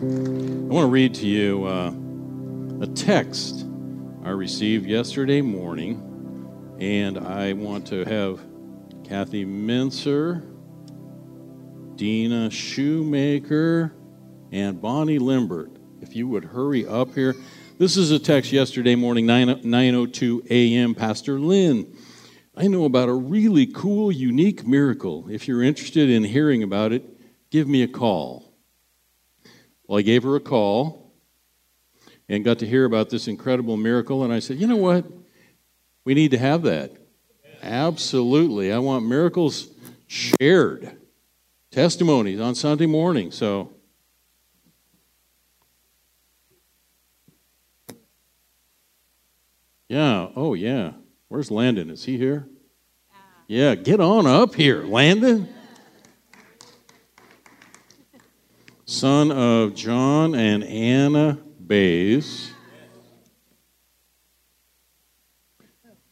I want to read to you uh, a text I received yesterday morning, and I want to have Kathy Mincer, Dina Shoemaker, and Bonnie Limbert. If you would hurry up here. This is a text yesterday morning, 9, 9.02 a.m. Pastor Lynn. I know about a really cool, unique miracle. If you're interested in hearing about it, give me a call. Well, I gave her a call and got to hear about this incredible miracle. And I said, you know what? We need to have that. Absolutely. I want miracles shared, testimonies on Sunday morning. So, yeah. Oh, yeah. Where's Landon? Is he here? Yeah, get on up here, Landon. Son of John and Anna Bays.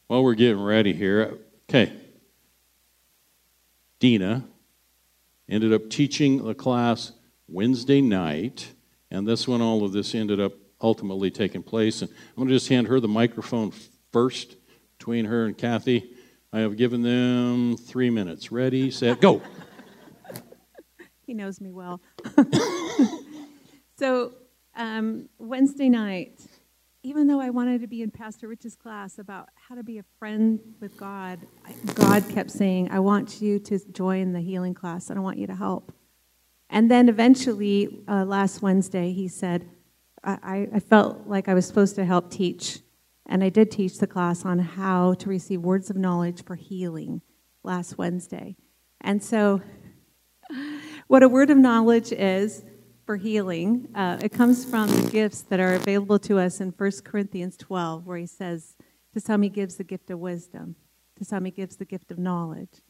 While we're getting ready here, okay. Dina ended up teaching the class Wednesday night, and that's when all of this ended up ultimately taking place. And I'm going to just hand her the microphone first between her and Kathy. I have given them three minutes. Ready, set, go. He knows me well. so um, Wednesday night, even though I wanted to be in Pastor Rich's class about how to be a friend with God, God kept saying, I want you to join the healing class and I want you to help. And then eventually, uh, last Wednesday, he said, I, I felt like I was supposed to help teach. And I did teach the class on how to receive words of knowledge for healing last Wednesday. And so what a word of knowledge is for healing, uh, it comes from the gifts that are available to us in 1 Corinthians 12, where he says, To some he gives the gift of wisdom, to some he gives the gift of knowledge.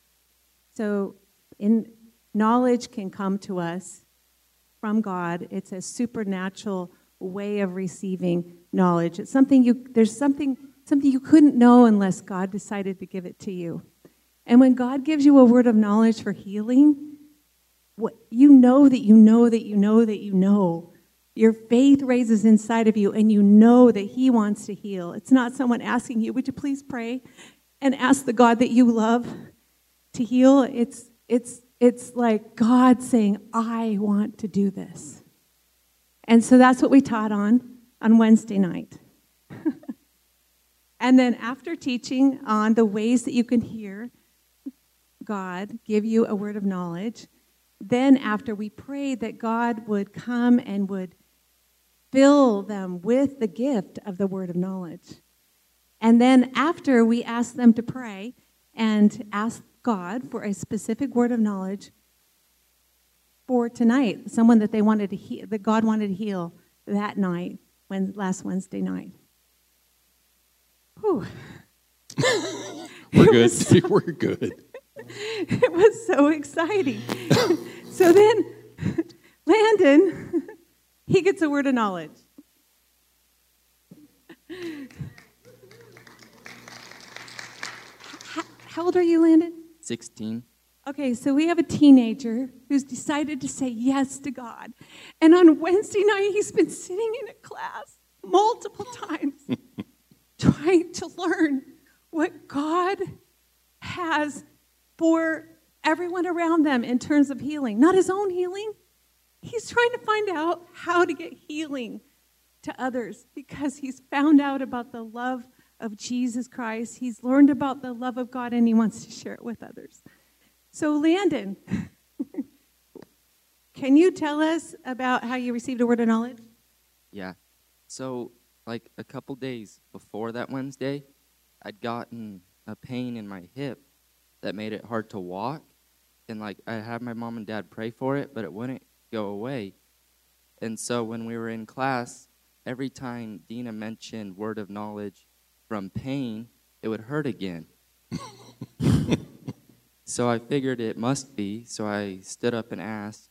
So, in knowledge can come to us from God. It's a supernatural way of receiving knowledge. It's something you there's something something you couldn't know unless God decided to give it to you. And when God gives you a word of knowledge for healing, what you know that you know that you know that you know. Your faith raises inside of you and you know that he wants to heal. It's not someone asking you would you please pray and ask the god that you love to heal? It's it's it's like god saying i want to do this. And so that's what we taught on on wednesday night. And then after teaching on the ways that you can hear god give you a word of knowledge then after we prayed that God would come and would fill them with the gift of the word of knowledge. And then after we asked them to pray and ask God for a specific word of knowledge for tonight, someone that they wanted to heal, that God wanted to heal that night, when last Wednesday night. Whew. We're good. So, We're good. It was so exciting. So then, Landon, he gets a word of knowledge. How old are you, Landon? 16. Okay, so we have a teenager who's decided to say yes to God. And on Wednesday night, he's been sitting in a class multiple times trying to learn what God has for everyone around them in terms of healing, not his own healing. He's trying to find out how to get healing to others because he's found out about the love of Jesus Christ. He's learned about the love of God and he wants to share it with others. So, Landon, can you tell us about how you received a word of knowledge? Yeah. So, like a couple days before that Wednesday, I'd gotten a pain in my hip that made it hard to walk. And like I had my mom and dad pray for it, but it wouldn't go away. And so when we were in class, every time Dina mentioned word of knowledge from pain, it would hurt again. so I figured it must be. So I stood up and asked,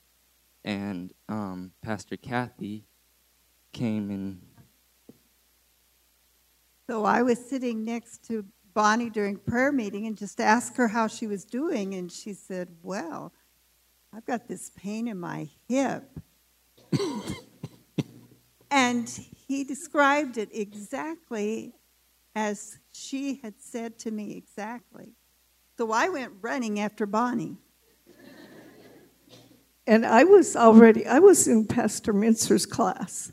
and um, Pastor Kathy came and. So I was sitting next to Bonnie during prayer meeting and just asked her how she was doing. And she said, Well, I've got this pain in my hip. And he described it exactly as she had said to me exactly. So I went running after Bonnie. And I was already, I was in Pastor Mintzer's class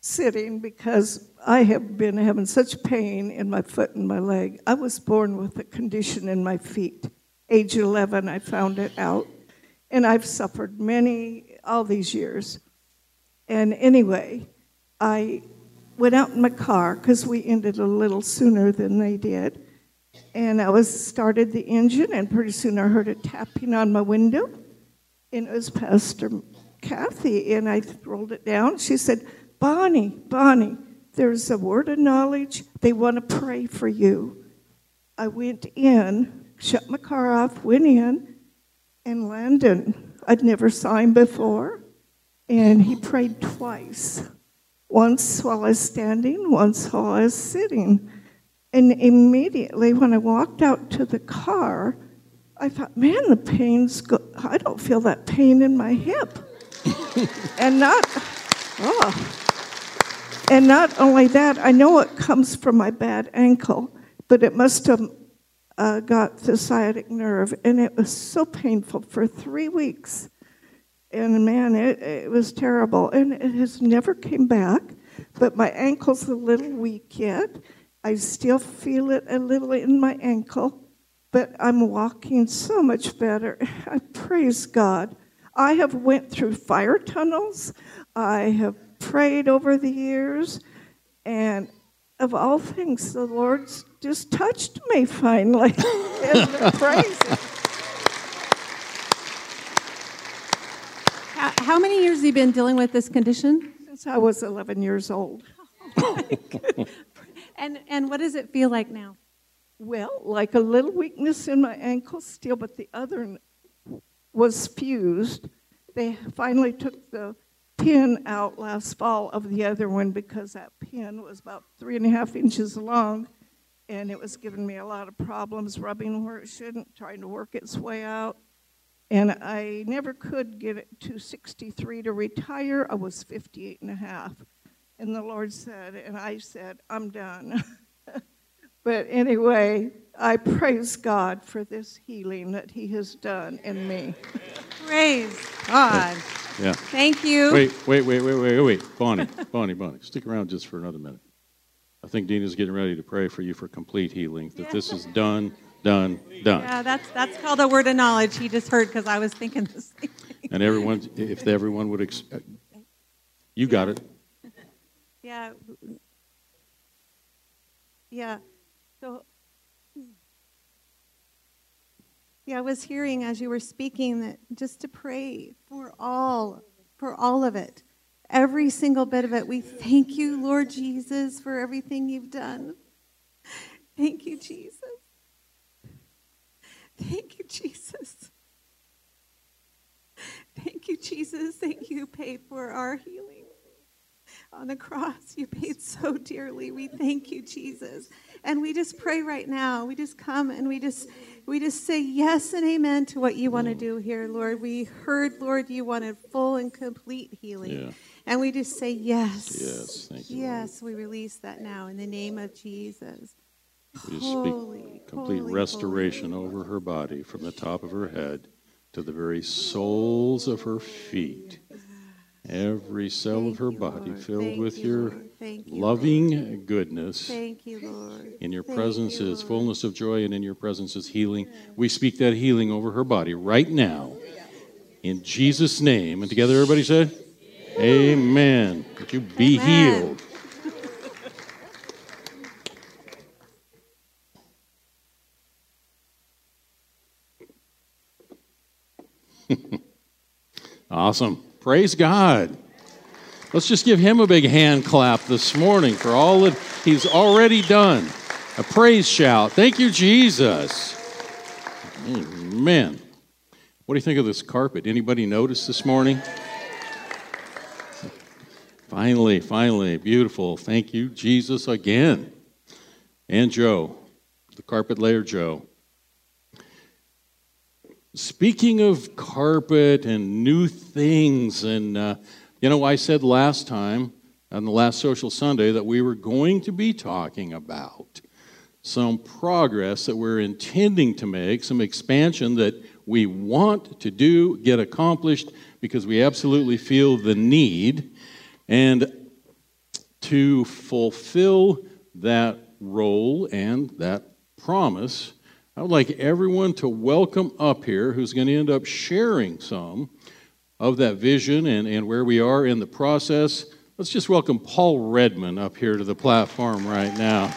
sitting because I have been having such pain in my foot and my leg. I was born with a condition in my feet. Age 11, I found it out. And I've suffered many, all these years. And anyway, I went out in my car because we ended a little sooner than they did. And I was started the engine, and pretty soon I heard it tapping on my window. And it was Pastor Kathy, and I rolled it down. She said, Bonnie, Bonnie, there's a word of knowledge. They want to pray for you. I went in, shut my car off, went in, and Landon, I'd never saw him before, and he prayed twice. Once while I was standing, once while I was sitting. And immediately when I walked out to the car, I thought, man, the pain's go- I don't feel that pain in my hip. and not, oh. And not only that, I know it comes from my bad ankle, but it must have uh, got the sciatic nerve, and it was so painful for three weeks. And man, it, it was terrible, and it has never came back. But my ankle's a little weak yet. I still feel it a little in my ankle, but I'm walking so much better. I praise God. I have went through fire tunnels. I have prayed over the years, and of all things, the Lord's just touched me finally. and praise Him. How, how many years have you been dealing with this condition? Since I was 11 years old. And, and what does it feel like now? Well, like a little weakness in my ankle still, but the other was fused. They finally took the pin out last fall of the other one because that pin was about three and a half inches long and it was giving me a lot of problems rubbing where it shouldn't, trying to work its way out. And I never could get it to 63 to retire. I was 58 and a half. And the Lord said, and I said, I'm done. but anyway, I praise God for this healing that He has done in me. Praise God. Yeah. Thank you. Wait, wait, wait, wait, wait, wait. Bonnie, Bonnie, Bonnie, stick around just for another minute. I think Dina's getting ready to pray for you for complete healing, that this is done, done, done. Yeah, that's, that's called a word of knowledge he just heard because I was thinking the same thing. And everyone, if everyone would, ex- uh, you got it. Yeah. Yeah. So, I was hearing as you were speaking that just to pray for all, for all of it, every single bit of it. We thank you, Lord Jesus, for everything you've done. Thank you, Jesus. Thank you, Jesus. Thank you, Jesus. Thank you, paid for our healing on the cross. You paid so dearly. We thank you, Jesus. And we just pray right now. We just come and we just we just say yes and amen to what you want to do here, Lord. We heard, Lord, you wanted full and complete healing. Yeah. And we just say yes. Yes, thank you, Lord. Yes, we release that now in the name of Jesus. We just Holy, speak complete holy, restoration holy. over her body from the top of her head to the very soles of her feet. Every cell of her you, body Lord. filled Thank with you, your Lord. Thank you, loving goodness. Thank you, Lord. In your Thank presence you, is fullness of joy, and in your presence is healing. We speak that healing over her body right now. In Jesus' name. And together, everybody said, Amen. That you be Amen. healed. awesome. Praise God. Let's just give him a big hand clap this morning for all that he's already done. A praise shout. Thank you, Jesus. Amen. What do you think of this carpet? Anybody notice this morning? Finally, finally, beautiful. Thank you, Jesus, again. And Joe, the carpet layer Joe. Speaking of carpet and new things, and uh, you know, I said last time on the last social Sunday that we were going to be talking about some progress that we're intending to make, some expansion that we want to do, get accomplished, because we absolutely feel the need. And to fulfill that role and that promise, I would like everyone to welcome up here who's going to end up sharing some of that vision and, and where we are in the process. Let's just welcome Paul Redman up here to the platform right now.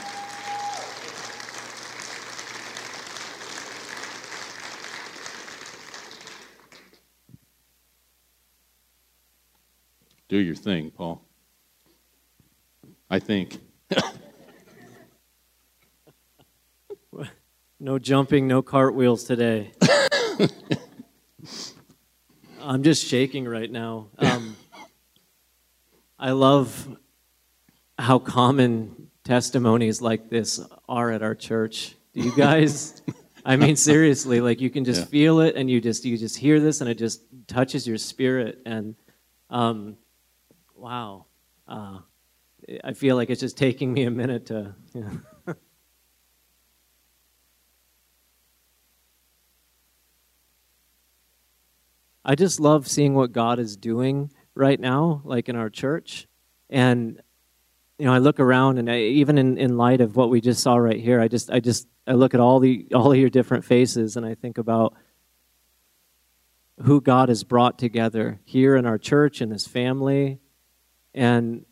Do your thing, Paul. I think. no jumping, no cartwheels today. I'm just shaking right now. Um, I love how common testimonies like this are at our church. Do you guys? I mean, seriously, like you can just yeah. feel it, and you just you just hear this, and it just touches your spirit. And um, wow, uh, I feel like it's just taking me a minute to. You know. I just love seeing what God is doing right now, like in our church. And you know, I look around and I, even in, in light of what we just saw right here, I just I just I look at all the all of your different faces and I think about who God has brought together here in our church and this family. And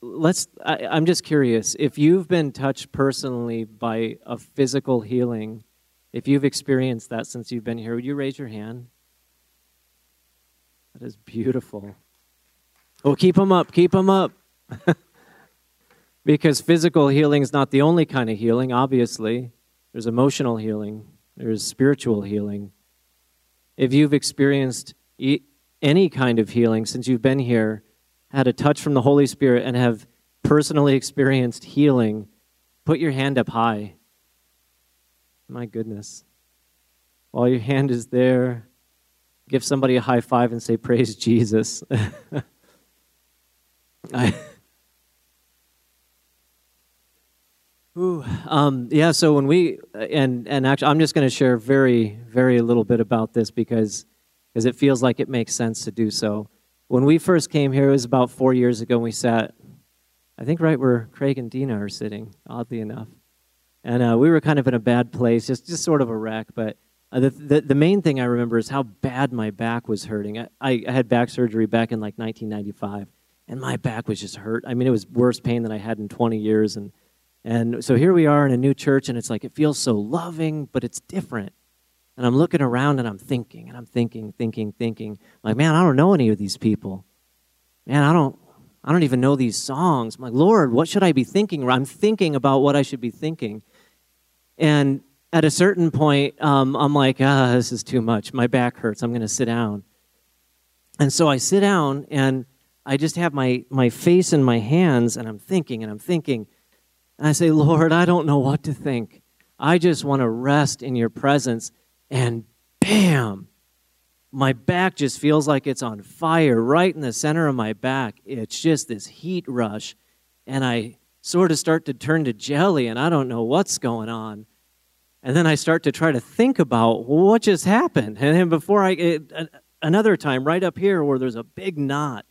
let's I, I'm just curious, if you've been touched personally by a physical healing, if you've experienced that since you've been here, would you raise your hand? That is beautiful. Oh, keep them up, keep them up. because physical healing is not the only kind of healing, obviously. There's emotional healing, there's spiritual healing. If you've experienced any kind of healing since you've been here, had a touch from the Holy Spirit, and have personally experienced healing, put your hand up high. My goodness. While your hand is there, give somebody a high five and say, Praise Jesus. I, Ooh, um, yeah. So when we and and actually, I'm just going to share very very little bit about this because because it feels like it makes sense to do so. When we first came here, it was about four years ago. and We sat, I think, right where Craig and Dina are sitting. Oddly enough, and uh, we were kind of in a bad place, just just sort of a wreck. But uh, the, the, the main thing I remember is how bad my back was hurting. I, I, I had back surgery back in like 1995, and my back was just hurt. I mean, it was worse pain than I had in 20 years, and and so here we are in a new church, and it's like it feels so loving, but it's different. And I'm looking around and I'm thinking, and I'm thinking, thinking, thinking, like, man, I don't know any of these people. Man, I don't, I don't even know these songs. I'm like, Lord, what should I be thinking? I'm thinking about what I should be thinking. And at a certain point, um, I'm like, ah, this is too much. My back hurts. I'm going to sit down. And so I sit down and I just have my, my face in my hands and I'm thinking and I'm thinking. And I say, Lord, I don't know what to think. I just want to rest in your presence. And bam, my back just feels like it's on fire right in the center of my back. It's just this heat rush. And I sort of start to turn to jelly, and I don't know what's going on. And then I start to try to think about what just happened. And then before I, it, another time right up here where there's a big knot.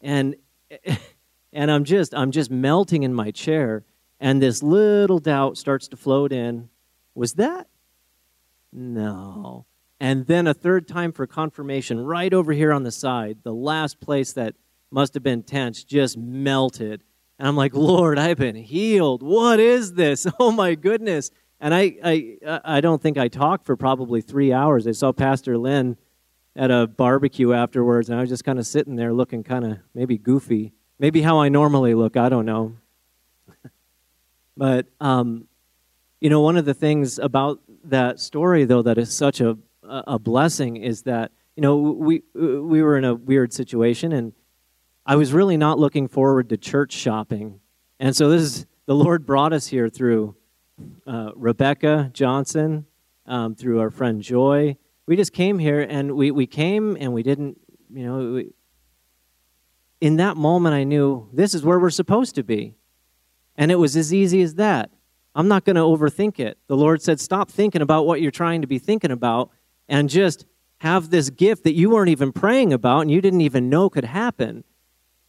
And, and I'm just, I'm just melting in my chair. And this little doubt starts to float in. Was that? No. And then a third time for confirmation, right over here on the side, the last place that must have been tense just melted. And I'm like, Lord, I've been healed. What is this? Oh my goodness. And I, I, I don't think I talked for probably three hours. I saw Pastor Lynn at a barbecue afterwards, and I was just kind of sitting there looking kind of maybe goofy. Maybe how I normally look, I don't know. but, um, you know, one of the things about that story, though, that is such a, a blessing is that, you know, we, we were in a weird situation, and I was really not looking forward to church shopping. And so this is, the Lord brought us here through uh, Rebecca Johnson, um, through our friend Joy. We just came here and we, we came and we didn't, you know, we, in that moment, I knew this is where we're supposed to be. And it was as easy as that. I'm not going to overthink it. The Lord said, Stop thinking about what you're trying to be thinking about and just have this gift that you weren't even praying about and you didn't even know could happen.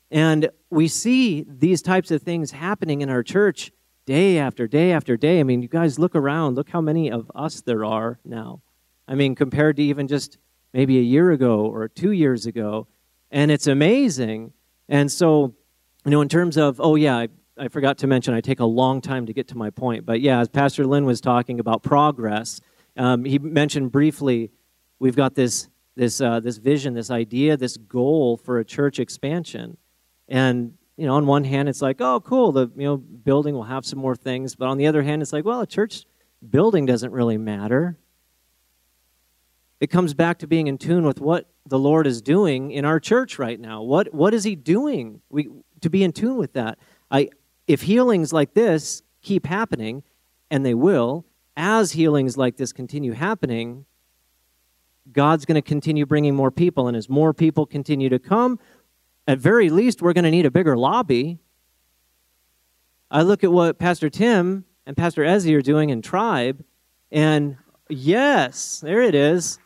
And we see these types of things happening in our church day after day after day. I mean, you guys look around, look how many of us there are now. I mean, compared to even just maybe a year ago or two years ago. And it's amazing. And so, you know, in terms of, oh, yeah, I, I forgot to mention, I take a long time to get to my point. But yeah, as Pastor Lynn was talking about progress, um, he mentioned briefly we've got this, this, uh, this vision, this idea, this goal for a church expansion. And you know, on one hand, it's like, oh, cool, the you know building will have some more things, but on the other hand, it's like, well, a church building doesn't really matter. It comes back to being in tune with what the Lord is doing in our church right now. What what is He doing? We to be in tune with that. I if healings like this keep happening, and they will, as healings like this continue happening, God's going to continue bringing more people, and as more people continue to come, at very least, we're going to need a bigger lobby. I look at what Pastor Tim and Pastor Ezzy are doing in Tribe, and yes, there it is.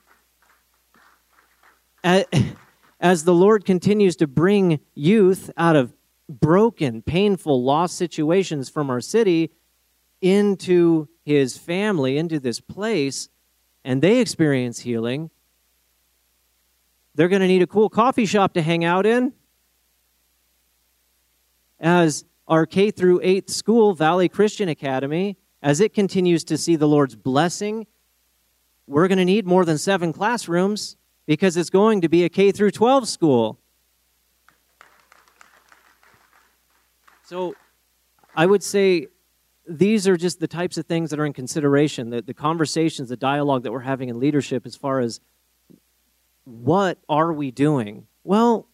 As the Lord continues to bring youth out of broken, painful, lost situations from our city into his family, into this place, and they experience healing, they're going to need a cool coffee shop to hang out in as our K through 8 school, Valley Christian Academy, as it continues to see the Lord's blessing, we're going to need more than seven classrooms because it's going to be a K through 12 school. So I would say these are just the types of things that are in consideration, the, the conversations, the dialogue that we're having in leadership as far as what are we doing? Well,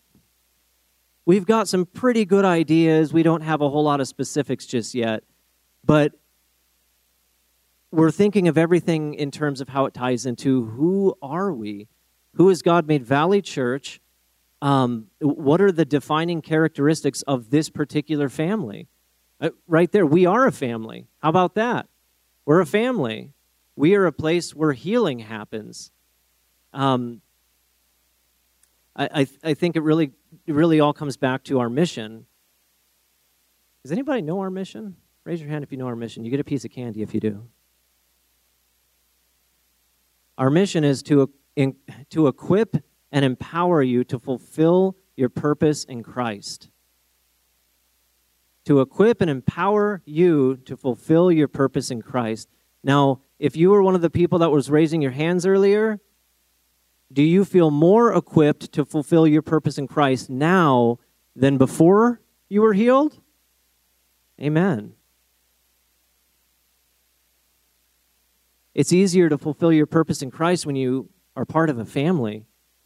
We've got some pretty good ideas. We don't have a whole lot of specifics just yet, but we're thinking of everything in terms of how it ties into who are we? Who has God made Valley Church? Um, what are the defining characteristics of this particular family? Uh, right there, we are a family. How about that? We're a family. We are a place where healing happens. Um, I, I, I think it really really all comes back to our mission. Does anybody know our mission? Raise your hand if you know our mission. You get a piece of candy if you do. Our mission is to, in, to equip and empower you to fulfill your purpose in Christ. To equip and empower you to fulfill your purpose in Christ. Now, if you were one of the people that was raising your hands earlier, do you feel more equipped to fulfill your purpose in Christ now than before you were healed? Amen. It's easier to fulfill your purpose in Christ when you are part of a family,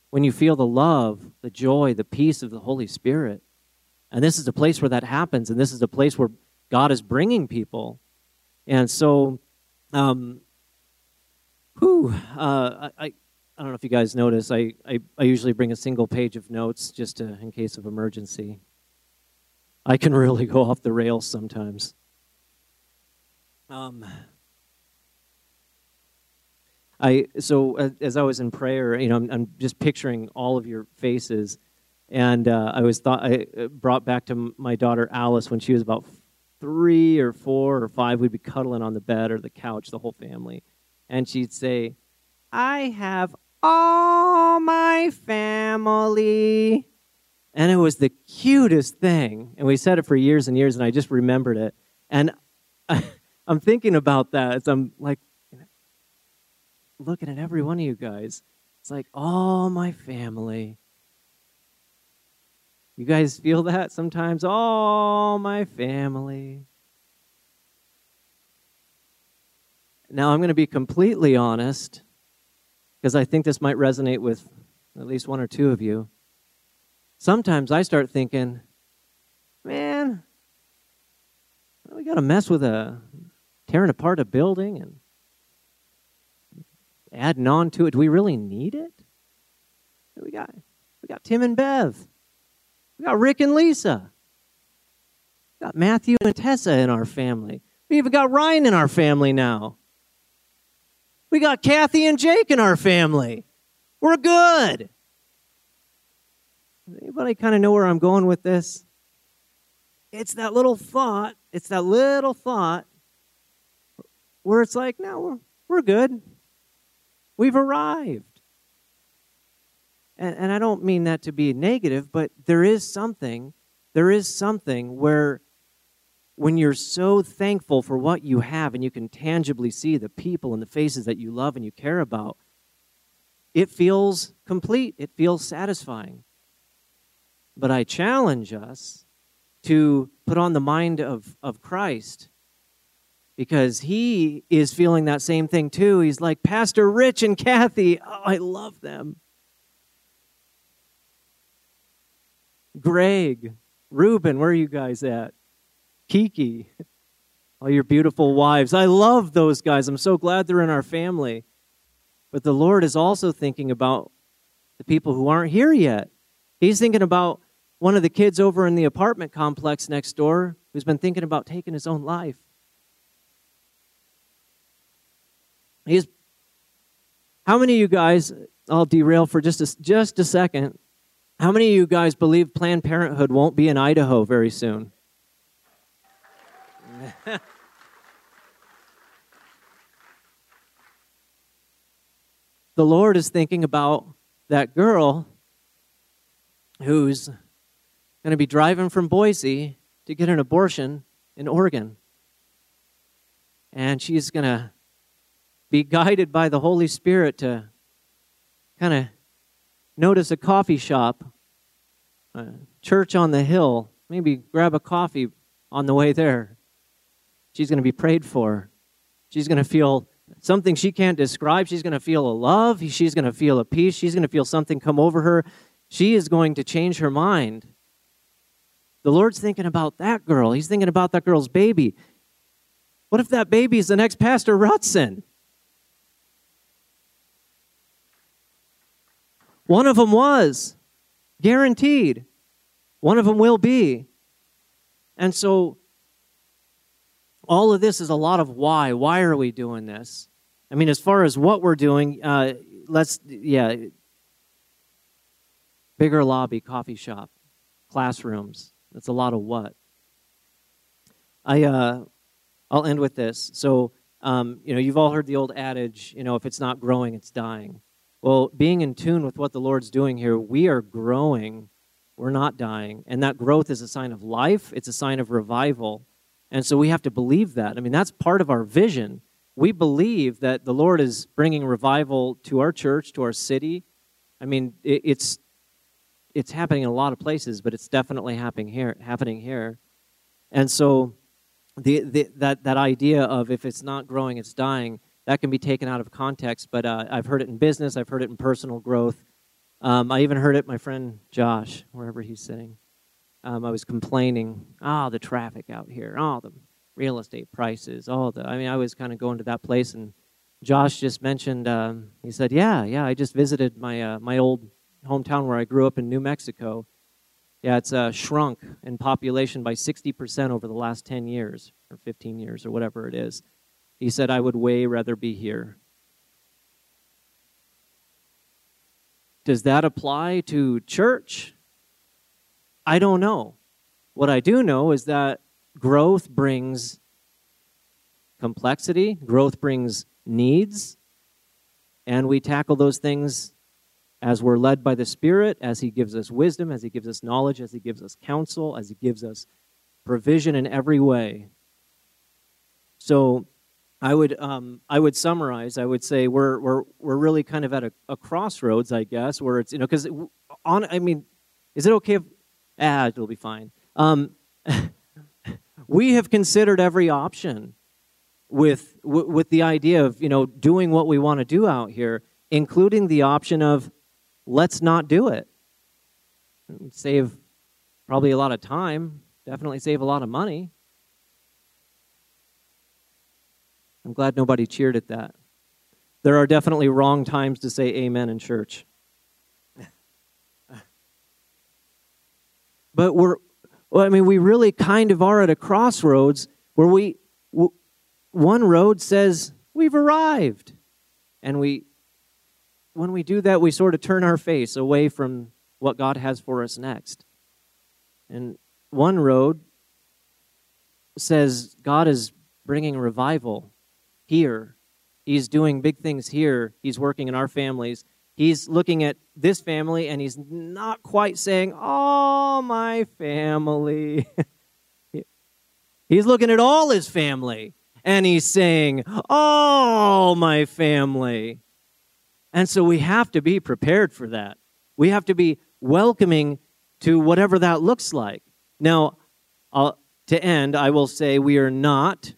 when you feel the love, the joy, the peace of the Holy Spirit. And this is a place where that happens, and this is a place where God is bringing people. And so, um, whew, uh, I, I don't know if you guys notice, I, I, I usually bring a single page of notes just to, in case of emergency. I can really go off the rails sometimes. Um, I so as I was in prayer, you know, I'm, I'm just picturing all of your faces, and uh, I was thought I uh, brought back to my daughter Alice when she was about three or four or five. We'd be cuddling on the bed or the couch, the whole family, and she'd say, "I have all my family. And it was the cutest thing. And we said it for years and years, and I just remembered it. And I, am thinking about that as I'm like looking at every one of you guys. It's like, all my family. You guys feel that sometimes? All my family. Now, I'm going to be completely honest because I think this might resonate with at least one or two of you. Sometimes I start thinking, man, we got to mess with a tearing apart a building and adding on to it. Do we really need it? We got we got Tim and Bev. We got Rick and Lisa. We got Matthew and Tessa in our family. We even got Ryan in our family now. We got Kathy and Jake in our family. We're good. Anybody kind of know where I'm going with this? It's that little thought, it's that little thought where it's like, no, we're, we're good. We've arrived. And, and I don't mean that to be negative, but there is something, there is something where when you're so thankful for what you have and you can tangibly see the people and the faces that you love and you care about, it feels complete. It feels satisfying. But I challenge us to put on the mind of, of Christ because he is feeling that same thing too. He's like, Pastor Rich and Kathy, oh, I love them. Greg, Ruben, where are you guys at? Kiki, all your beautiful wives. I love those guys. I'm so glad they're in our family. But the Lord is also thinking about the people who aren't here yet. He's thinking about one of the kids over in the apartment complex next door who's been thinking about taking his own life. He's how many of you guys I'll derail for just a, just a second. How many of you guys believe Planned Parenthood won't be in Idaho very soon? the Lord is thinking about that girl who's going to be driving from Boise to get an abortion in Oregon. And she's going to be guided by the Holy Spirit to kind of notice a coffee shop, a church on the hill, maybe grab a coffee on the way there. She's going to be prayed for. She's going to feel something she can't describe. She's going to feel a love. She's going to feel a peace. She's going to feel something come over her. She is going to change her mind. The Lord's thinking about that girl. He's thinking about that girl's baby. What if that baby is the next Pastor Rutson? One of them was, guaranteed. One of them will be. And so, all of this is a lot of why. Why are we doing this? I mean, as far as what we're doing, uh, let's, yeah, bigger lobby, coffee shop, classrooms. That's a lot of what. I, uh, I'll end with this. So, um, you know, you've all heard the old adage, you know, if it's not growing, it's dying. Well, being in tune with what the Lord's doing here, we are growing. We're not dying. And that growth is a sign of life, it's a sign of revival. And so we have to believe that. I mean, that's part of our vision. We believe that the Lord is bringing revival to our church, to our city. I mean, it's it's happening in a lot of places, but it's definitely happening here. Happening here, and so the, the that that idea of if it's not growing, it's dying that can be taken out of context, but uh, I've heard it in business, I've heard it in personal growth. Um, I even heard it, my friend Josh, wherever he's sitting. Um, I was complaining, ah, oh, the traffic out here, oh, the real estate prices, all the. I mean, I was kind of going to that place, and Josh just mentioned. Um, he said, "Yeah, yeah, I just visited my uh, my old hometown where I grew up in New Mexico. Yeah, it's uh, shrunk in population by sixty percent over the last ten years or fifteen years or whatever it is." He said, I would way rather be here. Does that apply to church? I don't know. What I do know is that growth brings complexity, growth brings needs, and we tackle those things as we're led by the Spirit, as He gives us wisdom, as He gives us knowledge, as He gives us counsel, as He gives us provision in every way. So, I would um, I would summarize. I would say we're we're we're really kind of at a, a crossroads, I guess, where it's you know because on I mean, is it okay if ah it'll be fine. Um, we have considered every option with with the idea of you know doing what we want to do out here, including the option of let's not do it. Save probably a lot of time. Definitely save a lot of money. I'm glad nobody cheered at that. There are definitely wrong times to say amen in church. But we're, well, I mean, we really kind of are at a crossroads where we, w- one road says we've arrived. And we, when we do that, we sort of turn our face away from what God has for us next. And one road says God is bringing revival here. He's doing big things here. He's working in our families. He's looking at this family and he's not quite saying, Oh, my family. he's looking at all his family and he's saying, Oh, my family. And so we have to be prepared for that. We have to be welcoming to whatever that looks like. Now, I'll, to end, I will say we are not.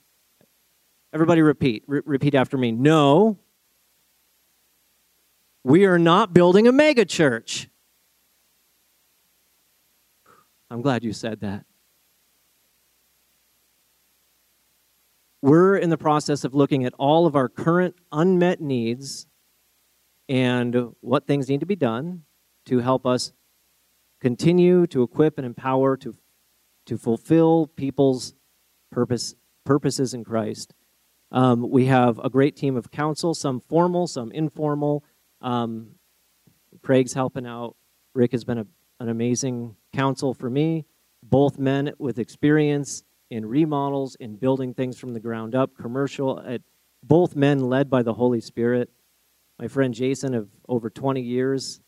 Everybody repeat. Re- repeat after me. No, we are not building a mega church. I'm glad you said that. We're in the process of looking at all of our current unmet needs and what things need to be done to help us continue to equip and empower to, to fulfill people's purpose, purposes in Christ. Um, we have a great team of counsel, some formal, some informal. Um, Craig's helping out. Rick has been a, an amazing counsel for me. Both men with experience in remodels, in building things from the ground up, commercial. At, both men led by the Holy Spirit. My friend Jason of over 20 years,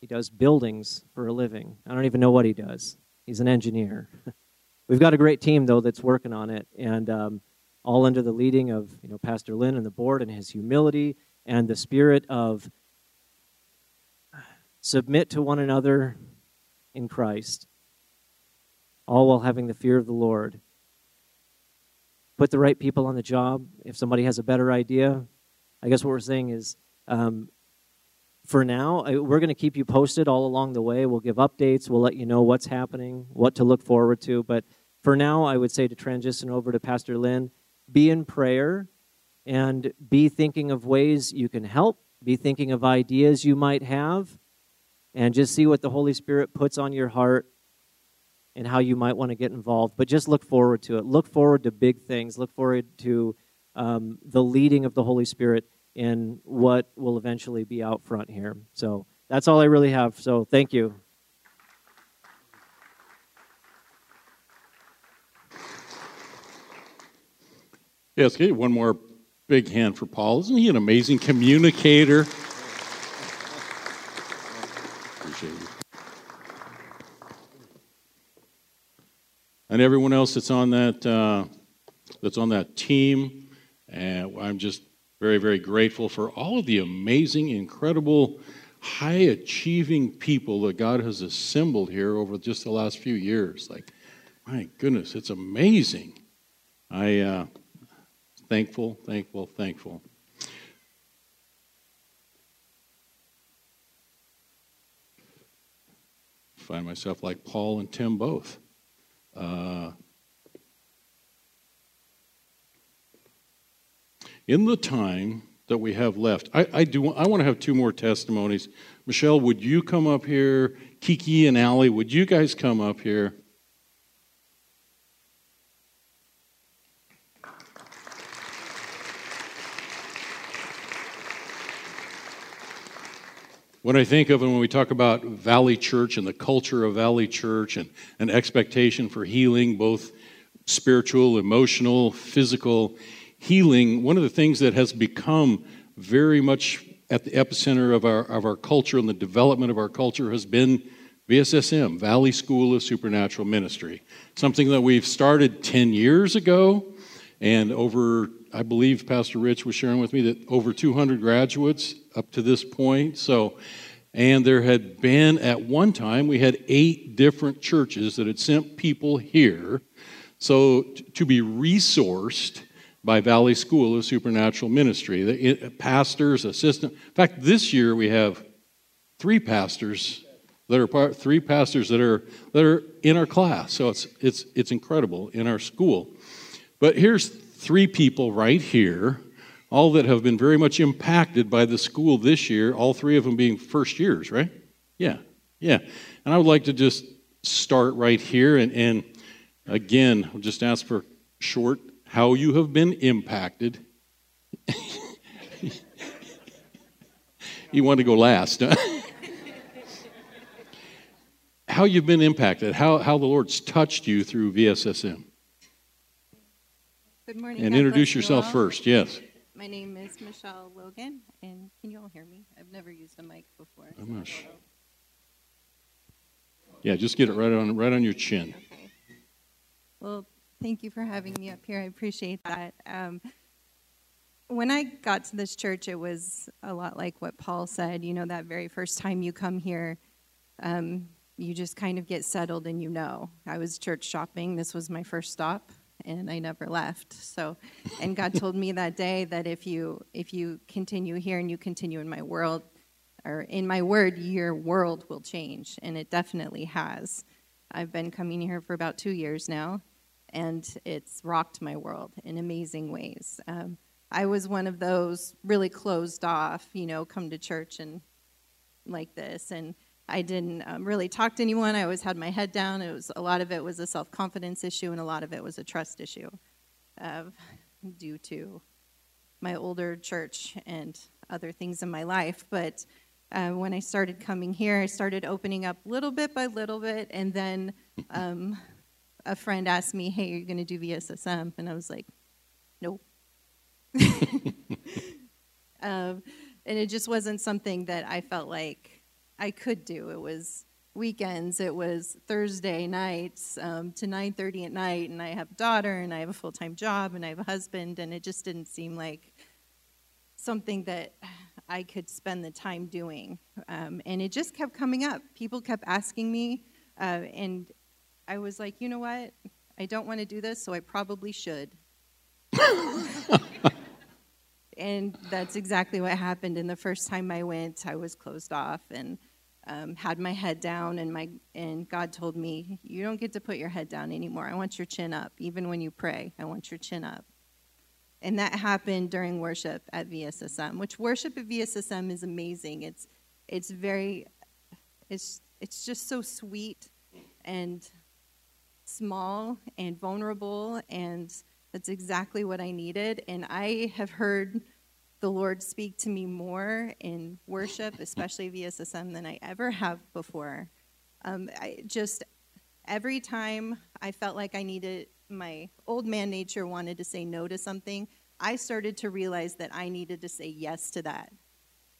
he does buildings for a living. I don't even know what he does. He's an engineer. We've got a great team though that's working on it, and um, all under the leading of you know Pastor Lynn and the board and his humility and the spirit of submit to one another in Christ, all while having the fear of the Lord. Put the right people on the job. If somebody has a better idea, I guess what we're saying is um, for now, we're going to keep you posted all along the way. We'll give updates. We'll let you know what's happening, what to look forward to. But for now, I would say to transition over to Pastor Lynn, be in prayer and be thinking of ways you can help, be thinking of ideas you might have, and just see what the Holy Spirit puts on your heart and how you might want to get involved. But just look forward to it. Look forward to big things. Look forward to um, the leading of the Holy Spirit in what will eventually be out front here. So that's all I really have. So thank you. Yes, one more big hand for Paul. Isn't he an amazing communicator? Appreciate you. And everyone else that's on that uh, that's on that team, and I'm just very, very grateful for all of the amazing, incredible, high achieving people that God has assembled here over just the last few years. Like, my goodness, it's amazing. I uh, thankful, thankful, thankful. Find myself like Paul and Tim both. Uh, in the time that we have left, I, I do. I want to have two more testimonies. Michelle, would you come up here? Kiki and Allie, would you guys come up here? When I think of when we talk about Valley Church and the culture of Valley Church and an expectation for healing, both spiritual, emotional, physical healing, one of the things that has become very much at the epicenter of our, of our culture and the development of our culture has been VSSM, Valley School of Supernatural Ministry. Something that we've started 10 years ago, and over, I believe Pastor Rich was sharing with me that over 200 graduates up to this point. So, and there had been at one time, we had eight different churches that had sent people here. So, to be resourced by Valley School of Supernatural Ministry, the pastors, assistant. In fact, this year we have three pastors that are part, three pastors that are that are in our class. So it's it's it's incredible in our school. But here's three people right here, all that have been very much impacted by the school this year. All three of them being first years, right? Yeah, yeah. And I would like to just start right here. And, and again, I'll just ask for short how you have been impacted. you want to go last. Huh? how you've been impacted, how, how the Lord's touched you through VSSM. Good morning. And God introduce bless you yourself first, yes. My name is Michelle Logan, and can you all hear me? I've never used a mic before. I'm not I sh- don't know. Yeah, just get it right on right on your chin. Okay. Well, thank you for having me up here. I appreciate that. Um, when I got to this church, it was a lot like what Paul said. You know, that very first time you come here, um, you just kind of get settled and you know. I was church shopping. This was my first stop, and I never left. So, and God told me that day that if you if you continue here and you continue in my world, or in my word, your world will change, and it definitely has. I've been coming here for about two years now, and it's rocked my world in amazing ways. Um, I was one of those really closed off, you know, come to church and like this, and I didn't um, really talk to anyone. I always had my head down. It was a lot of it was a self confidence issue, and a lot of it was a trust issue, uh, due to my older church and other things in my life. But uh, when I started coming here, I started opening up little bit by little bit, and then um, a friend asked me, "Hey, are you going to do VSSM?" And I was like, "Nope." um, and it just wasn't something that I felt like I could do. It was weekends. It was Thursday nights um, to 9:30 at night, and I have a daughter, and I have a full-time job, and I have a husband, and it just didn't seem like something that I could spend the time doing. Um, and it just kept coming up. People kept asking me, uh, and I was like, you know what? I don't want to do this, so I probably should. and that's exactly what happened. And the first time I went, I was closed off and um, had my head down. And my and God told me, you don't get to put your head down anymore. I want your chin up, even when you pray. I want your chin up. And that happened during worship at VSSM, which worship at VSSM is amazing. It's it's very it's it's just so sweet and small and vulnerable and that's exactly what I needed and I have heard the Lord speak to me more in worship, especially VSSM, than I ever have before. Um, I just every time I felt like I needed my old man nature wanted to say no to something, I started to realize that I needed to say yes to that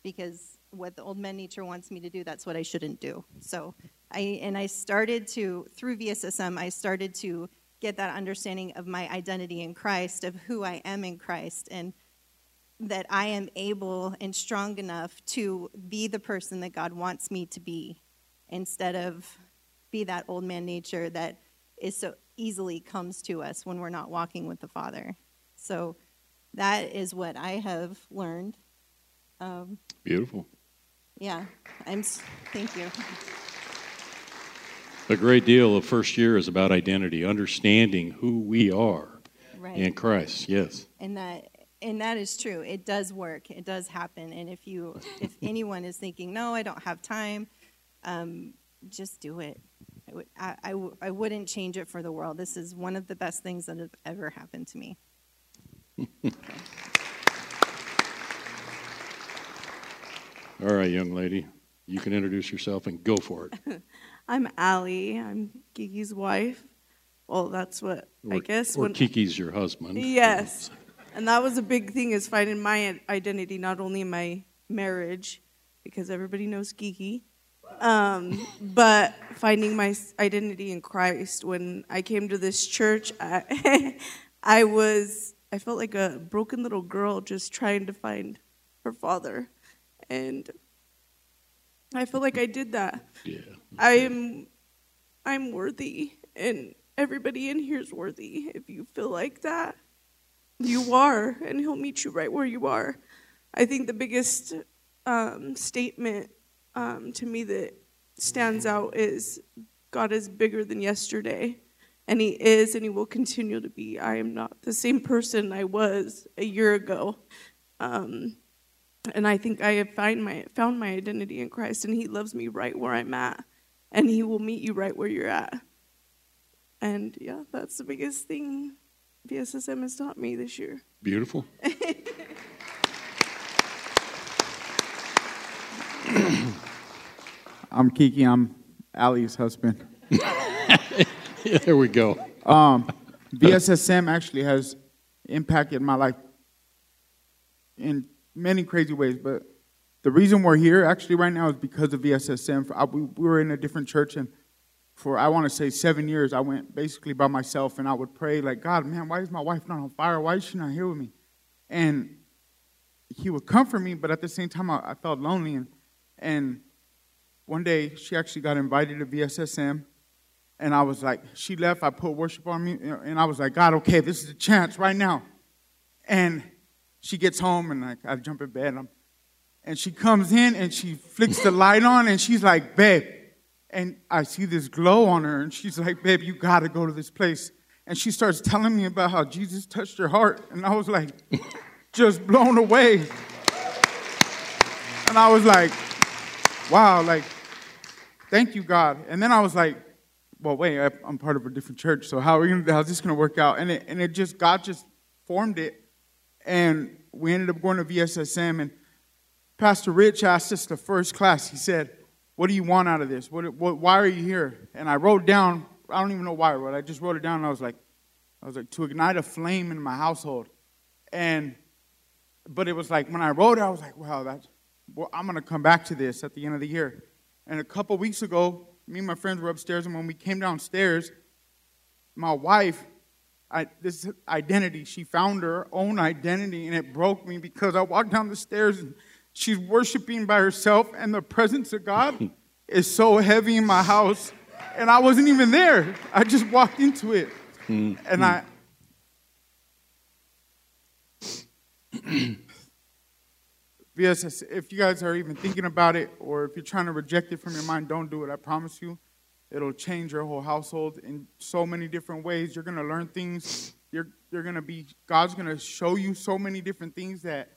because what the old man nature wants me to do, that's what I shouldn't do. So I and I started to through VSSM, I started to get that understanding of my identity in Christ, of who I am in Christ, and that I am able and strong enough to be the person that God wants me to be instead of be that old man nature that is so easily comes to us when we're not walking with the Father. So that is what I have learned. Um, Beautiful. yeah, I'm. Thank you. A great deal of first year is about identity, understanding who we are Right. in Christ. Yes. and that and that is true it does work it does happen and if you if anyone is thinking no i don't have time um, just do it I, would, I, I, w- I wouldn't change it for the world this is one of the best things that have ever happened to me All right, young lady, you can introduce yourself and go for it. I'm Allie. I'm Gigi's wife. Well, that's what I guess. Or when, Kiki's your husband. yes, and that was a big thing is finding my identity not only in my marriage, because everybody knows Gigi, um, but finding my identity in Christ. When I came to this church, I, I was I felt like a broken little girl just trying to find her father, and I feel like I did that. Yeah. I am I'm worthy and everybody in here is worthy. If you feel like that, you are and he'll meet you right where you are. I think the biggest um, statement um, to me that stands out is God is bigger than yesterday. And he is and he will continue to be. I am not the same person I was a year ago. Um, and I think I have find my, found my identity in Christ, and He loves me right where I'm at. and He will meet you right where you're at. And yeah, that's the biggest thing VSSM has taught me this year. Beautiful. I'm Kiki. I'm Allie's husband. yeah, there we go. Um, VSSM actually has impacted my life in many crazy ways, but the reason we're here actually right now is because of VSSM. I, we, we were in a different church, and for I want to say seven years, I went basically by myself, and I would pray like, God, man, why is my wife not on fire? Why is she not here with me? And He would comfort me, but at the same time, I, I felt lonely. And, and one day, she actually got invited to VSSM, and I was like, she left. I put worship on me, and I was like, God, okay, this is a chance right now. And she gets home, and I jump in bed, and, and she comes in, and she flicks the light on, and she's like, babe. And I see this glow on her, and she's like, babe, you got to go to this place. And she starts telling me about how Jesus touched her heart, and I was like, just blown away. And I was like, wow, like, thank you, God. And then I was like, well, wait, I, am part of a different church, so how are we gonna, how's this to work out? And it, and it just, God just formed it. And we ended up going to VSSM, and Pastor Rich asked us the first class, he said, what do you want out of this? What, what, why are you here? And I wrote down, I don't even know why I wrote I just wrote it down, and I was like, I was like, to ignite a flame in my household. And, but it was like, when I wrote it, I was like, wow, that's, well, I'm going to come back to this at the end of the year. And a couple weeks ago, me and my friends were upstairs, and when we came downstairs, my wife, I, this identity, she found her own identity, and it broke me because I walked down the stairs and she's worshiping by herself, and the presence of God is so heavy in my house, and I wasn't even there. I just walked into it, mm-hmm. and I. VSS, if you guys are even thinking about it or if you're trying to reject it from your mind, don't do it. I promise you. It'll change your whole household in so many different ways. You're going to learn things. You're, you're going to be, God's going to show you so many different things that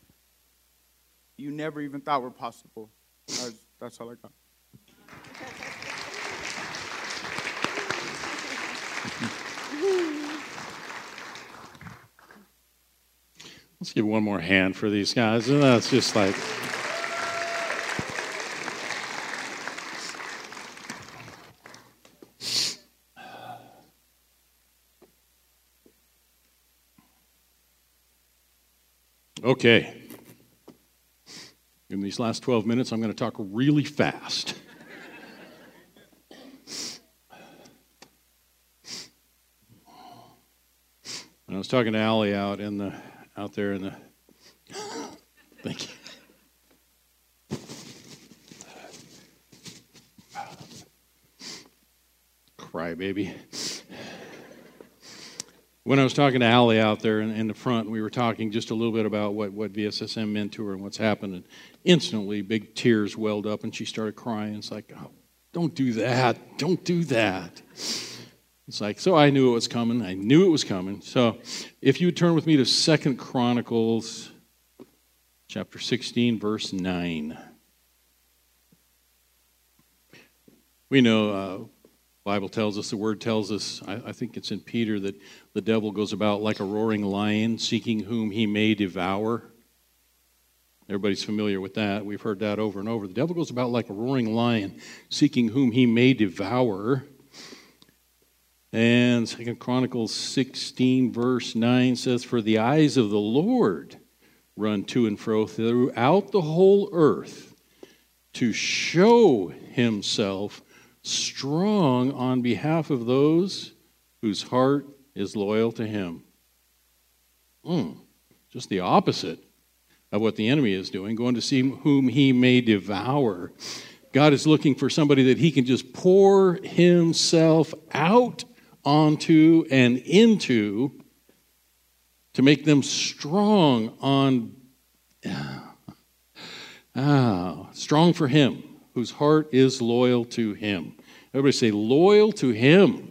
you never even thought were possible. That's, that's all I got. Let's give one more hand for these guys. And that's just like. Okay. In these last 12 minutes, I'm going to talk really fast. I was talking to Allie out in the out there in the. Thank you. Cry baby. When I was talking to Allie out there in, in, the front, we were talking just a little bit about what, what VSSM meant to her and what's happened. And instantly, big tears welled up and she started crying. It's like, oh, don't do that. Don't do that. It's like, so I knew it was coming. I knew it was coming. So if you would turn with me to Second Chronicles chapter 16, verse 9. We know uh, Bible tells us, the Word tells us, I, I think it's in Peter, that the devil goes about like a roaring lion, seeking whom he may devour. Everybody's familiar with that. We've heard that over and over. The devil goes about like a roaring lion, seeking whom he may devour. And Second Chronicles 16, verse 9 says, For the eyes of the Lord run to and fro throughout the whole earth to show himself strong on behalf of those whose heart is loyal to him. Mm, just the opposite of what the enemy is doing, going to see whom he may devour. God is looking for somebody that he can just pour himself out onto and into to make them strong on ah, strong for him whose heart is loyal to him everybody say loyal to him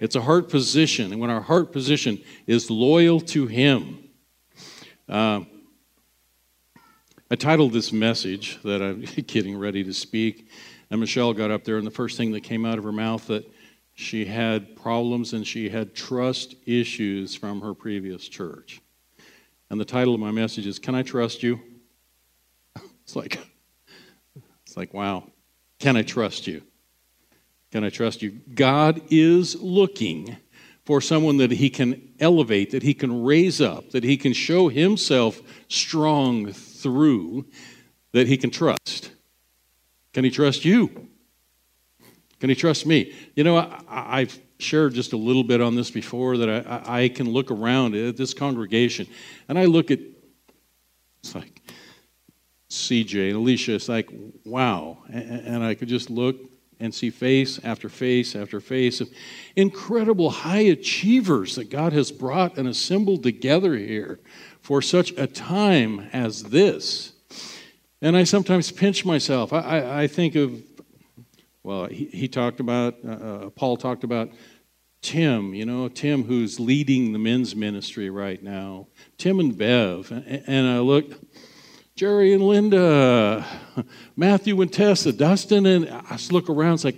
it's a heart position and when our heart position is loyal to him uh, i titled this message that i'm getting ready to speak And Michelle got up there, and the first thing that came out of her mouth that she had problems and she had trust issues from her previous church. And the title of my message is Can I Trust You? It's like it's like wow. Can I trust you? Can I trust you? God is looking for someone that he can elevate, that he can raise up, that he can show himself strong through, that he can trust. Can he trust you? Can he trust me? You know, I, have shared just a little bit on this before that I, I can look around at this congregation and I look at, it's like CJ and Alicia, it's like, wow. And, and I could just look and see face after face after face of incredible high achievers that God has brought and assembled together here for such a time as this. And I sometimes pinch myself. I, I, I think of well, he, he talked about, uh, uh, Paul talked about Tim, you know, Tim who's leading the men's ministry right now, Tim and Bev. And, and I look, Jerry and Linda, Matthew and Tessa, Dustin, and I just look around, it's like,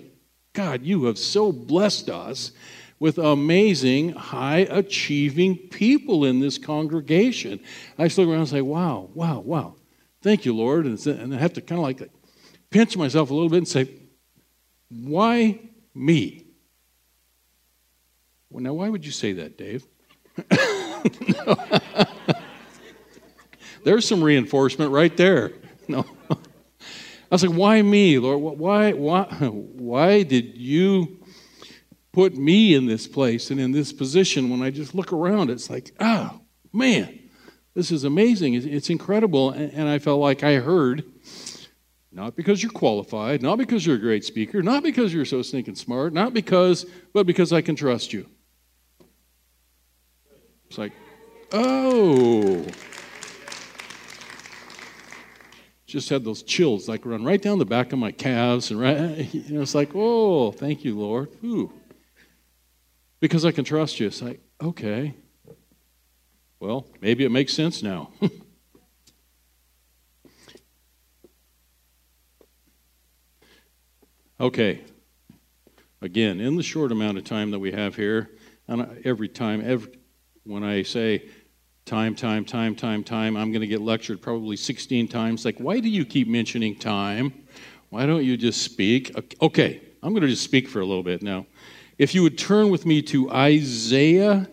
God, you have so blessed us with amazing, high achieving people in this congregation. I just look around and say, wow, wow, wow. Thank you, Lord. And, I have to kind of like pinch myself a little bit and say, why me? Well, now, why would you say that, Dave? There's some reinforcement right there. No. I was like, why me, Lord? Why, why, why did you put me in this place and in this position when I just look around? It's like, oh, man, this is amazing. It's incredible. And I felt like I heard not because you're qualified, not because you're a great speaker, not because you're so stinking smart, not because, but because I can trust you. It's like, oh. Just had those chills like run right down the back of my calves, and right, you know, it's like, oh, thank you, Lord. Ooh. Because I can trust you. It's like, okay. Well, maybe it makes sense now. Okay. Again, in the short amount of time that we have here, and every time, every, when I say time, time, time, time, time, I'm going to get lectured probably 16 times. Like, why do you keep mentioning time? Why don't you just speak? Okay, I'm going to just speak for a little bit now. If you would turn with me to Isaiah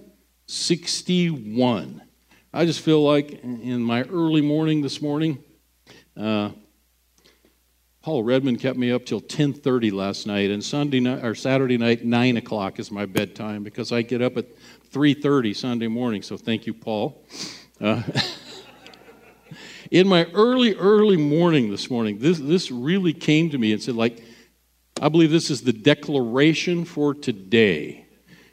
61. I just feel like in my early morning this morning, uh, Paul Redmond kept me up till 10:30 last night, and Sunday night or Saturday night, nine o'clock is my bedtime because I get up at 3:30 Sunday morning. So thank you, Paul. Uh, in my early, early morning this morning, this this really came to me and said, like, I believe this is the declaration for today,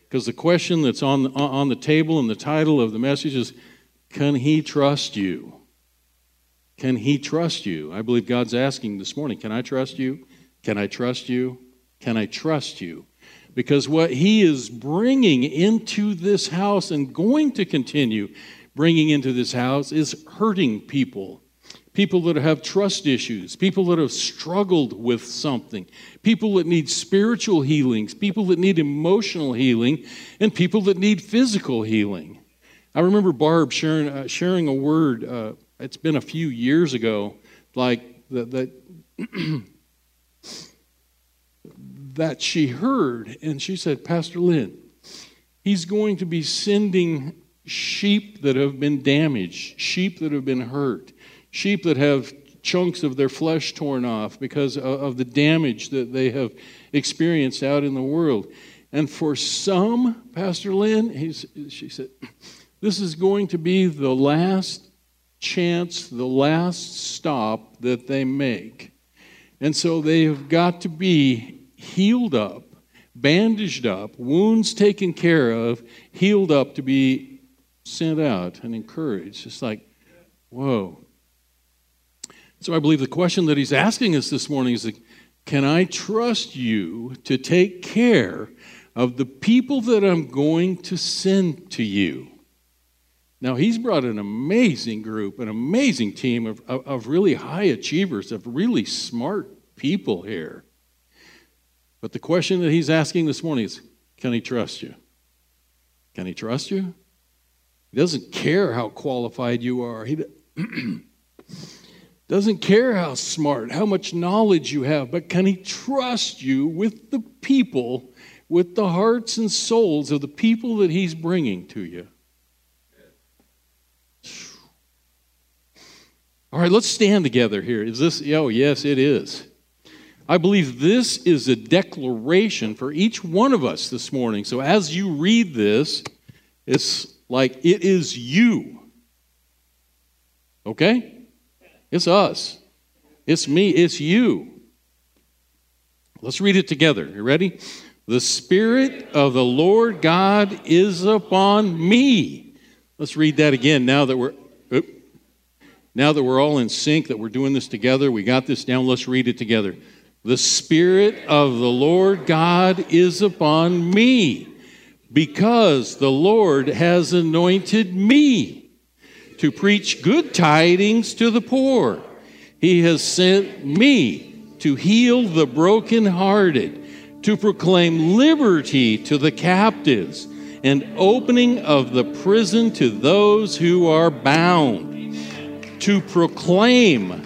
because the question that's on on the table and the title of the message is, "Can He trust you?" Can He trust you? I believe God's asking this morning, Can I trust you? Can I trust you? Can I trust you? Because what He is bringing into this house and going to continue bringing into this house is hurting people. People that have trust issues, people that have struggled with something, people that need spiritual healings, people that need emotional healing, and people that need physical healing. I remember Barb sharing, uh, sharing a word uh, it's been a few years ago, like that that, she heard, and she said, Pastor Lynn, he's going to be sending sheep that have been damaged, sheep that have been hurt, sheep that have chunks of their flesh torn off because of the damage that they have experienced out in the world. And for some, Pastor Lynn, she said, this is going to be the last chance, the last stop that they make. And so they have got to be healed up, bandaged up, wounds taken care of, healed up to be sent out and encouraged. It's like, whoa. So I believe the question that he's asking us this morning is Can I trust you to take care of the people that I'm going to send to you? Now, he's brought an amazing group, an amazing team of, of, of, really high achievers, of really smart people here. But the question that he's asking this morning is can he trust you? Can he trust you? He doesn't care how qualified you are. He doesn't care how smart, how much knowledge you have, but can he trust you with the people, with the hearts and souls of the people that he's bringing to you? All right, let's stand together here. Is this? Oh, yes, it is. I believe this is a declaration for each one of us this morning. So as you read this, it's like it is you. Okay? It's us. It's me. It's you. Let's read it together. You ready? The Spirit of the Lord God is upon me. Let's read that again now that we're. Now that we're all in sync, that we're doing this together, we got this down, let's read it together. The Spirit of the Lord God is upon me because the Lord has anointed me to preach good tidings to the poor. He has sent me to heal the brokenhearted, to proclaim liberty to the captives, and opening of the prison to those who are bound, to proclaim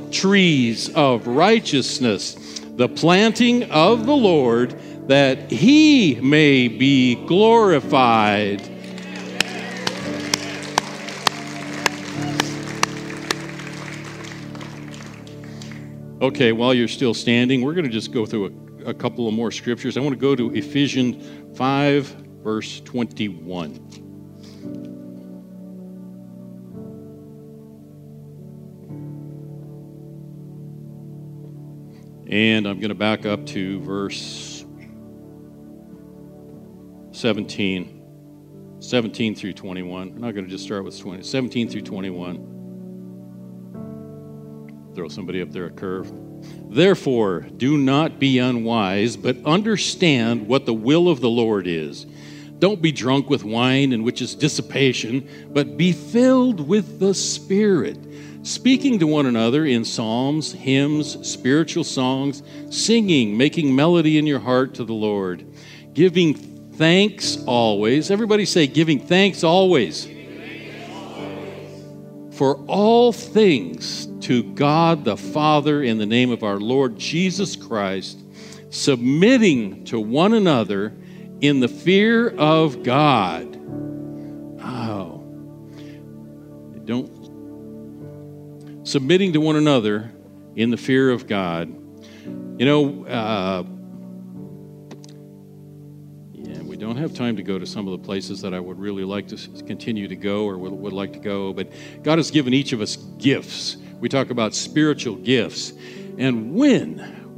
trees of righteousness, the planting of the Lord, that he may be glorified. Okay, while you're still standing, we're going to just go through a, a couple of more scriptures. I want to go to Ephesians 5, verse 21. And I'm going to back up to verse 17. 17 through 21. I'm not going to just start with 20. 17 through 21. Throw somebody up there a curve. Therefore, do not be unwise, but understand what the will of the Lord is. Don't be drunk with wine, in which is dissipation, but be filled with the Spirit, speaking to one another in psalms, hymns, spiritual songs, singing, making melody in your heart to the Lord, giving thanks always. Everybody say, giving thanks always. For all things to God the Father in the name of our Lord Jesus Christ, submitting to one another in the fear of God. Submitting to one another in the fear of God. You know, uh, yeah, we don't have time to go to some of the places that I would really like to continue to go or would, would like to go, but God has given each of us gifts. We talk about spiritual gifts. And when,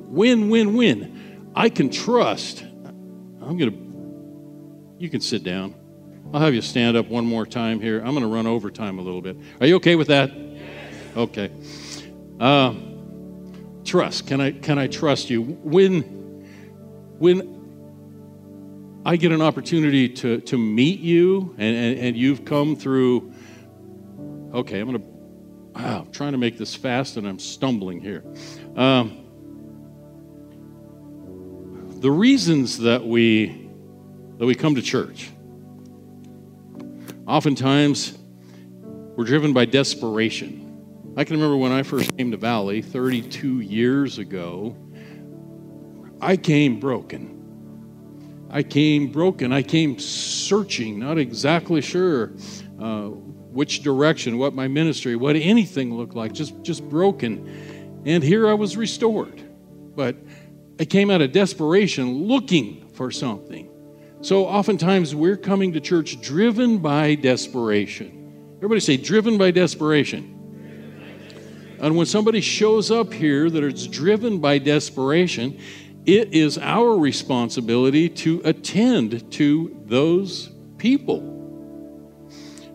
when, when, when I can trust, I'm going to you can sit down. I'll have you stand up one more time here. I'm going to run over time a little bit. Are you okay with that? Okay. Uh, trust. Can I can I trust you when when I get an opportunity to to meet you and and, and you've come through? Okay, I'm to. Wow, I'm trying to make this fast and I'm stumbling here. Um, the reasons that we that we come to church. Oftentimes, we're driven by desperation. I can remember when I first came to Valley 32 years ago, I came broken. I came broken. I came searching, not exactly sure uh, which direction, what my ministry, what anything looked like, just, just broken. And here I was restored. But I came out of desperation looking for something. So oftentimes we're coming to church driven by desperation. Everybody say, driven by desperation. And when somebody shows up here that it's driven by desperation, it is our responsibility to attend to those people.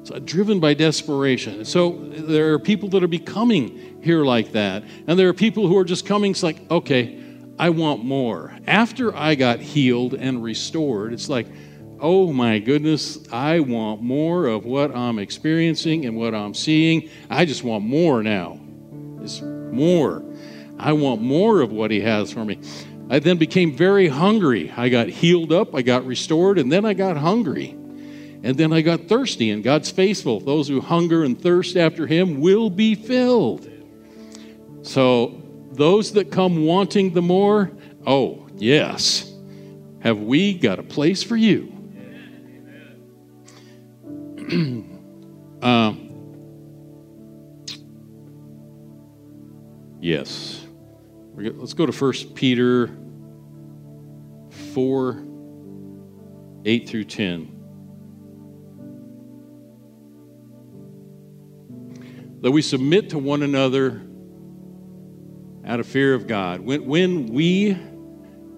So, driven by desperation. So there are people that are becoming here like that. And there are people who are just coming, it's like, okay, I want more. After I got healed and restored, it's like, oh my goodness, I want more of what I'm experiencing and what I'm seeing. I just want more now. It's more. I want more of what He has for me. I then became very hungry. I got healed up, I got restored, and then I got hungry. And then I got thirsty, and God's faithful. Those who hunger and thirst after Him will be filled. So, those that come wanting the more, oh, yes, have we got a place for you? uh, yes. Let's go to 1 Peter 4 8 through 10. That we submit to one another out of fear of God. When, when we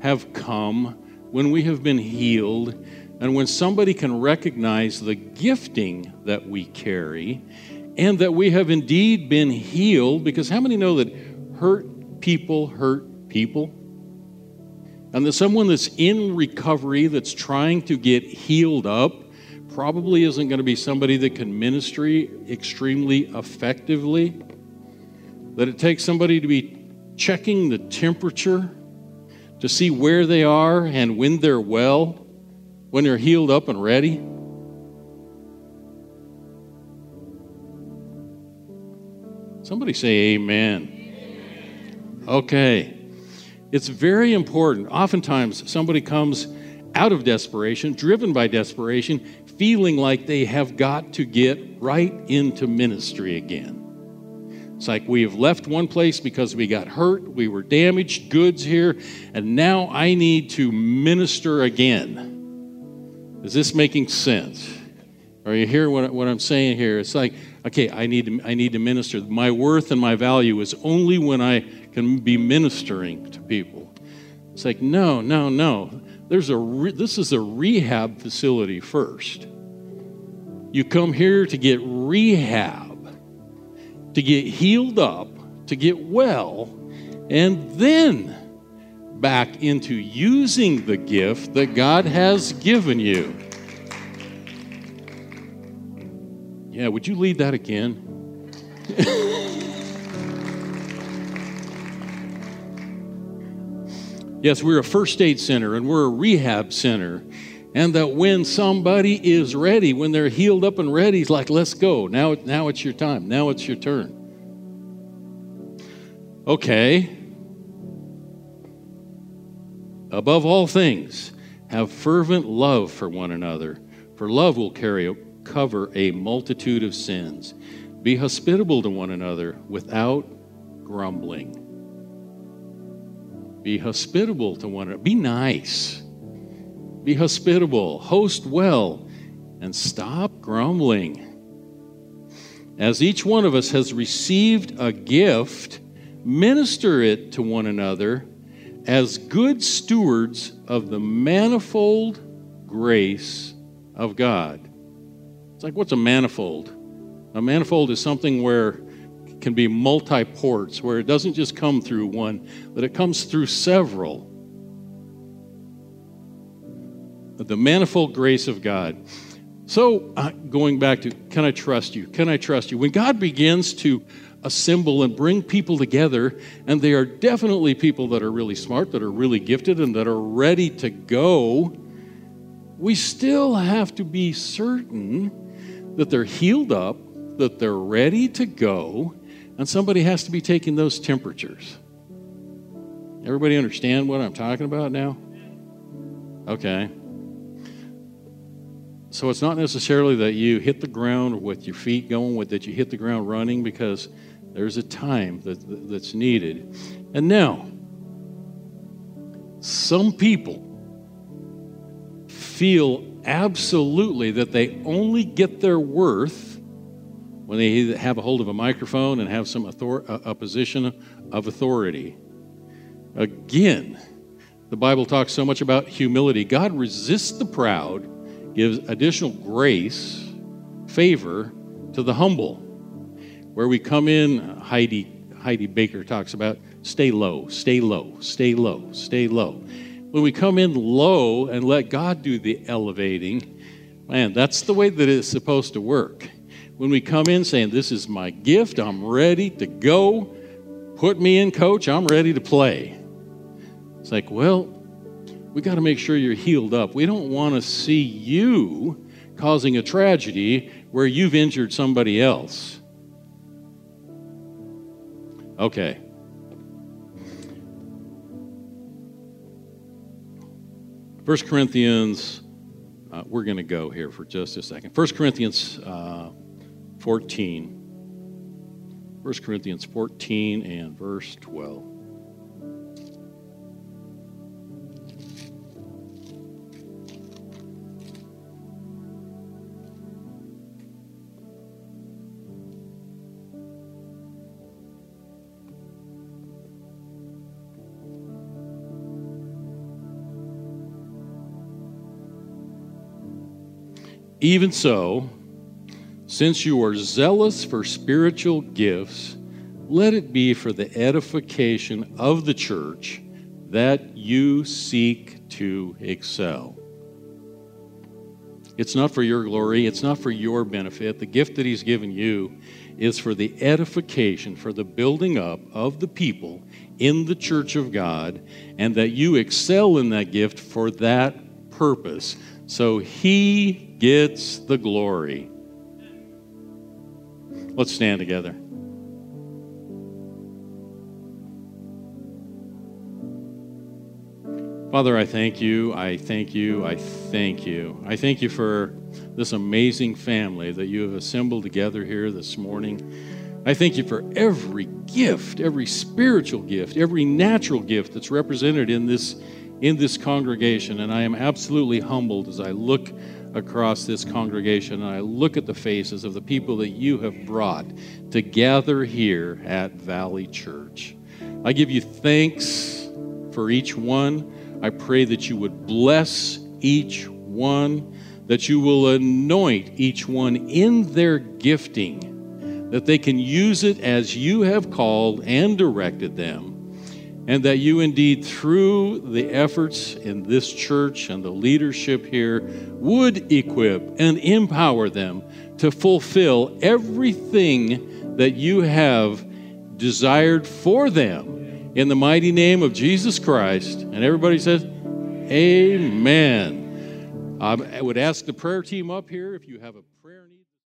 have come, when we have been healed, and when somebody can recognize the gifting that we carry, and that we have indeed been healed, because how many know that hurt people hurt people? And that someone that's in recovery, that's trying to get healed up, probably isn't going to be somebody that can ministry extremely effectively. That it takes somebody to be checking the temperature to see where they are and when they're well, when they're healed up and ready? Somebody say amen. Okay. It's very important. Oftentimes, somebody comes out of desperation, driven by desperation, feeling like they have got to get right into ministry again. It's like we have left one place because we got hurt, we were damaged goods here, and now I need to minister again. Is this making sense? Are you hearing what, what I'm saying here? It's like, okay, I need, to, I need to minister. My worth and my value is only when I can be ministering to people. It's like, no, no, no. There's a re- this is a rehab facility first. You come here to get rehab to get healed up, to get well, and then back into using the gift that God has given you. Yeah, would you lead that again? yes, we're a first aid center and we're a rehab center. And that when somebody is ready, when they're healed up and ready, it's like, let's go. Now, now it's your time. Now it's your turn. Okay. Above all things, have fervent love for one another, for love will carry cover a multitude of sins. Be hospitable to one another without grumbling. Be hospitable to one another. Be nice. Be hospitable, host well, and stop grumbling. As each one of us has received a gift, minister it to one another as good stewards of the manifold grace of God. It's like, what's a manifold? A manifold is something where can be multi ports, where it doesn't just come through one, but it comes through several the manifold grace of God. So, uh, going back to can I trust you? Can I trust you? When God begins to assemble and bring people together, and they are definitely people that are really smart, that are really gifted, and that are ready to go, we still have to be certain that they're healed up, that they're ready to go, and somebody has to be taking those temperatures. Everybody understand what I'm talking about now? Okay. So it's not necessarily that you hit the ground with your feet going, with that you hit the ground running, because there's a time that, that's needed. And now, some people feel absolutely that they only get their worth when they have a hold of a microphone and have some author- uh, a position of authority. Again, The Bible talks so much about humility. God resists the proud, gives additional grace, favor to the humble. Where we come in, Heidi, Heidi Baker talks about stay low, stay low, stay low, stay low. When we come in low and let God do the elevating, man, that's the way that it's supposed to work. When we come in saying, This is my gift, I'm ready to go, put me in, coach, I'm ready to play. It's like, well, we got to make sure you're healed up. We don't want to see you causing a tragedy where you've injured somebody else. Okay. First Corinthians, uh, we're going to go here for just a second. First Corinthians uh, 14. 1 Corinthians 14 and verse 12. Even so, since you are zealous for spiritual gifts, let it be for the edification of the church that you seek to excel. It's not for your glory, it's not for your benefit. The gift that He's given you is for the edification, for the building up of the people in the church of God, and that you excel in that gift for that purpose. So He gets the glory. Let's stand together. Father, I thank you. I thank you. I thank you. I thank you for this amazing family that you have assembled together here this morning. I thank you for every gift, every spiritual gift, every natural gift that's represented in this in this congregation and I am absolutely humbled as I look across this congregation and I look at the faces of the people that you have brought to gather here at Valley Church. I give you thanks for each one. I pray that you would bless each one, that you will anoint each one in their gifting, that they can use it as you have called and directed them, and that you indeed, through the efforts in this church and the leadership here, would equip and empower them to fulfill everything that you have desired for them in the mighty name of Jesus Christ. And everybody says, Amen. Um, I would ask the prayer team up here if you have a.